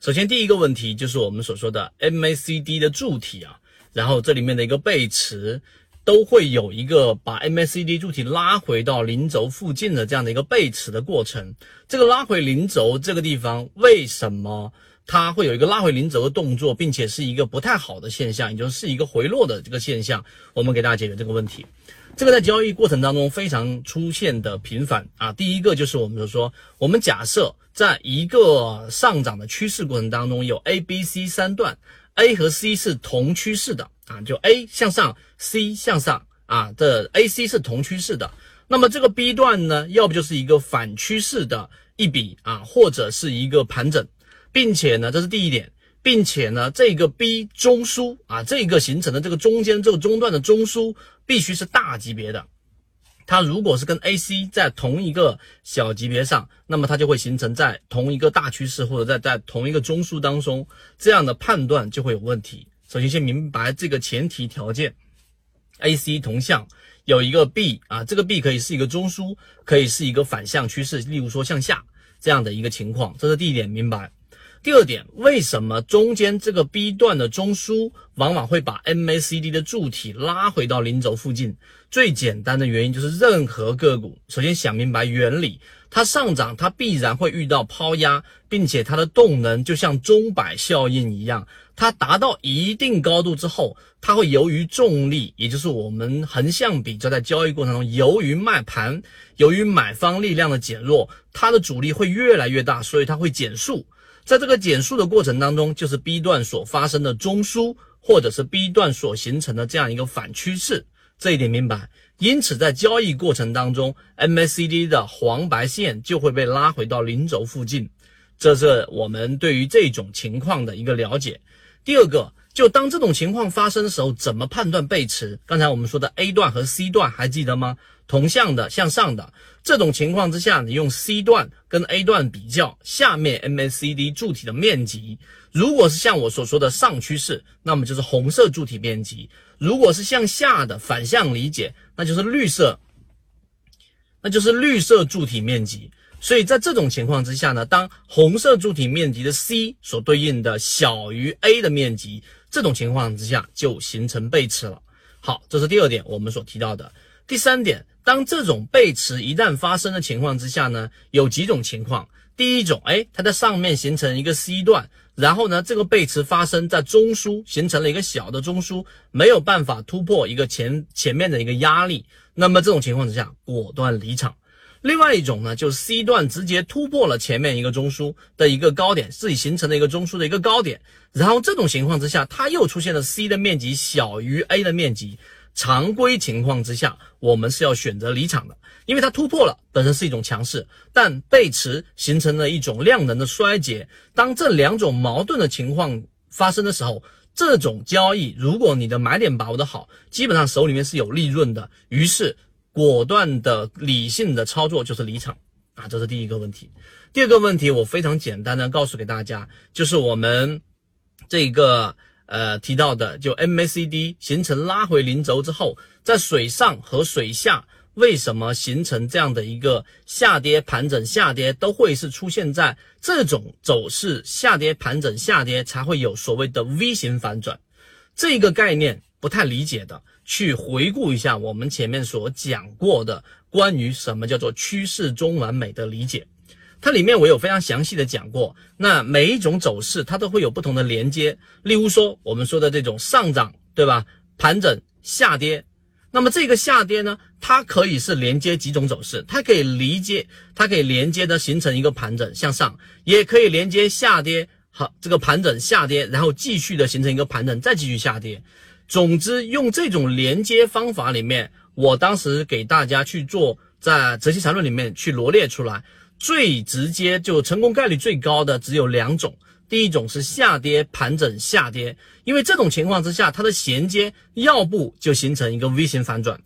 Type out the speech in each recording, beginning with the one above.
首先，第一个问题就是我们所说的 MACD 的柱体啊，然后这里面的一个背驰都会有一个把 MACD 柱体拉回到零轴附近的这样的一个背驰的过程。这个拉回零轴这个地方，为什么它会有一个拉回零轴的动作，并且是一个不太好的现象，也就是一个回落的这个现象？我们给大家解决这个问题。这个在交易过程当中非常出现的频繁啊。第一个就是我们就说，我们假设在一个上涨的趋势过程当中，有 A、B、C 三段，A 和 C 是同趋势的啊，就 A 向上，C 向上啊，这 A、C 是同趋势的。那么这个 B 段呢，要不就是一个反趋势的一笔啊，或者是一个盘整，并且呢，这是第一点。并且呢，这个 B 中枢啊，这个形成的这个中间这个中段的中枢必须是大级别的。它如果是跟 AC 在同一个小级别上，那么它就会形成在同一个大趋势或者在在同一个中枢当中，这样的判断就会有问题。首先先明白这个前提条件，AC 同向有一个 B 啊，这个 B 可以是一个中枢，可以是一个反向趋势，例如说向下这样的一个情况，这是第一点，明白。第二点，为什么中间这个 B 段的中枢往往会把 MACD 的柱体拉回到零轴附近？最简单的原因就是，任何个股首先想明白原理，它上涨它必然会遇到抛压，并且它的动能就像钟摆效应一样，它达到一定高度之后，它会由于重力，也就是我们横向比较在交易过程中，由于卖盘，由于买方力量的减弱，它的阻力会越来越大，所以它会减速。在这个减速的过程当中，就是 B 段所发生的中枢，或者是 B 段所形成的这样一个反趋势，这一点明白。因此，在交易过程当中，MACD 的黄白线就会被拉回到零轴附近，这是我们对于这种情况的一个了解。第二个，就当这种情况发生的时候，怎么判断背驰？刚才我们说的 A 段和 C 段还记得吗？同向的向上的这种情况之下，你用 C 段跟 A 段比较，下面 MACD 柱体的面积，如果是像我所说的上趋势，那么就是红色柱体面积；如果是向下的反向理解，那就是绿色，那就是绿色柱体面积。所以在这种情况之下呢，当红色柱体面积的 C 所对应的小于 A 的面积，这种情况之下就形成背驰了。好，这是第二点我们所提到的。第三点。当这种背驰一旦发生的情况之下呢，有几种情况。第一种，哎，它在上面形成一个 C 段，然后呢，这个背驰发生在中枢，形成了一个小的中枢，没有办法突破一个前前面的一个压力。那么这种情况之下，果断离场。另外一种呢，就是 C 段直接突破了前面一个中枢的一个高点，自己形成的一个中枢的一个高点，然后这种情况之下，它又出现了 C 的面积小于 A 的面积。常规情况之下，我们是要选择离场的，因为它突破了，本身是一种强势，但背驰形成了一种量能的衰竭。当这两种矛盾的情况发生的时候，这种交易，如果你的买点把握的好，基本上手里面是有利润的。于是，果断的理性的操作就是离场啊，这是第一个问题。第二个问题，我非常简单的告诉给大家，就是我们这个。呃，提到的就 MACD 形成拉回零轴之后，在水上和水下为什么形成这样的一个下跌盘整下跌，都会是出现在这种走势下跌盘整下跌才会有所谓的 V 型反转。这个概念不太理解的，去回顾一下我们前面所讲过的关于什么叫做趋势中完美的理解。它里面我有非常详细的讲过，那每一种走势它都会有不同的连接。例如说我们说的这种上涨，对吧？盘整下跌，那么这个下跌呢，它可以是连接几种走势，它可以连接，它可以连接的形成一个盘整向上，也可以连接下跌，好，这个盘整下跌，然后继续的形成一个盘整，再继续下跌。总之，用这种连接方法里面，我当时给大家去做，在择期缠论里面去罗列出来。最直接就成功概率最高的只有两种，第一种是下跌盘整下跌，因为这种情况之下，它的衔接要不就形成一个 V 型反转，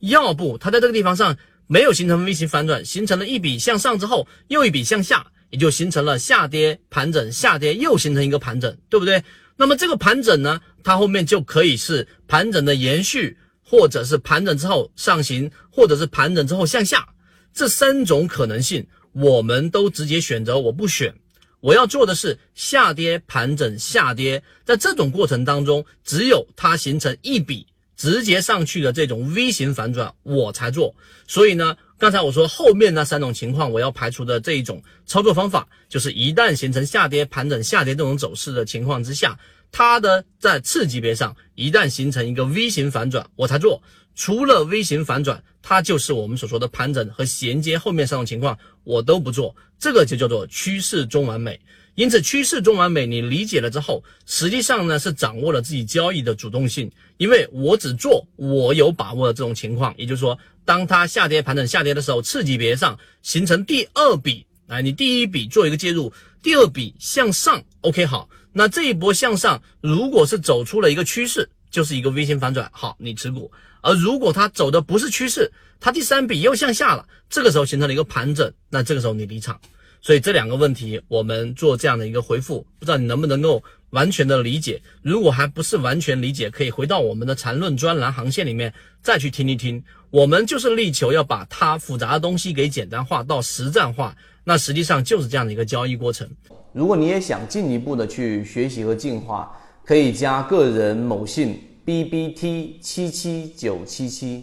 要不它在这个地方上没有形成 V 型反转，形成了一笔向上之后又一笔向下，也就形成了下跌盘整下跌又形成一个盘整，对不对？那么这个盘整呢，它后面就可以是盘整的延续，或者是盘整之后上行，或者是盘整之后向下，这三种可能性，我们都直接选择我不选。我要做的是下跌、盘整、下跌，在这种过程当中，只有它形成一笔直接上去的这种 V 型反转，我才做。所以呢，刚才我说后面那三种情况，我要排除的这一种操作方法，就是一旦形成下跌、盘整、下跌这种走势的情况之下。它的在次级别上一旦形成一个 V 型反转，我才做。除了 V 型反转，它就是我们所说的盘整和衔接后面三种情况，我都不做。这个就叫做趋势中完美。因此，趋势中完美，你理解了之后，实际上呢是掌握了自己交易的主动性。因为我只做我有把握的这种情况，也就是说，当它下跌盘整下跌的时候，次级别上形成第二笔，哎，你第一笔做一个介入，第二笔向上，OK 好。那这一波向上，如果是走出了一个趋势，就是一个 V 型反转，好，你持股；而如果它走的不是趋势，它第三笔又向下了，这个时候形成了一个盘整，那这个时候你离场。所以这两个问题，我们做这样的一个回复，不知道你能不能够完全的理解。如果还不是完全理解，可以回到我们的缠论专栏航线里面再去听一听。我们就是力求要把它复杂的东西给简单化到实战化，那实际上就是这样的一个交易过程。如果你也想进一步的去学习和进化，可以加个人某信 B B T 七七九七七。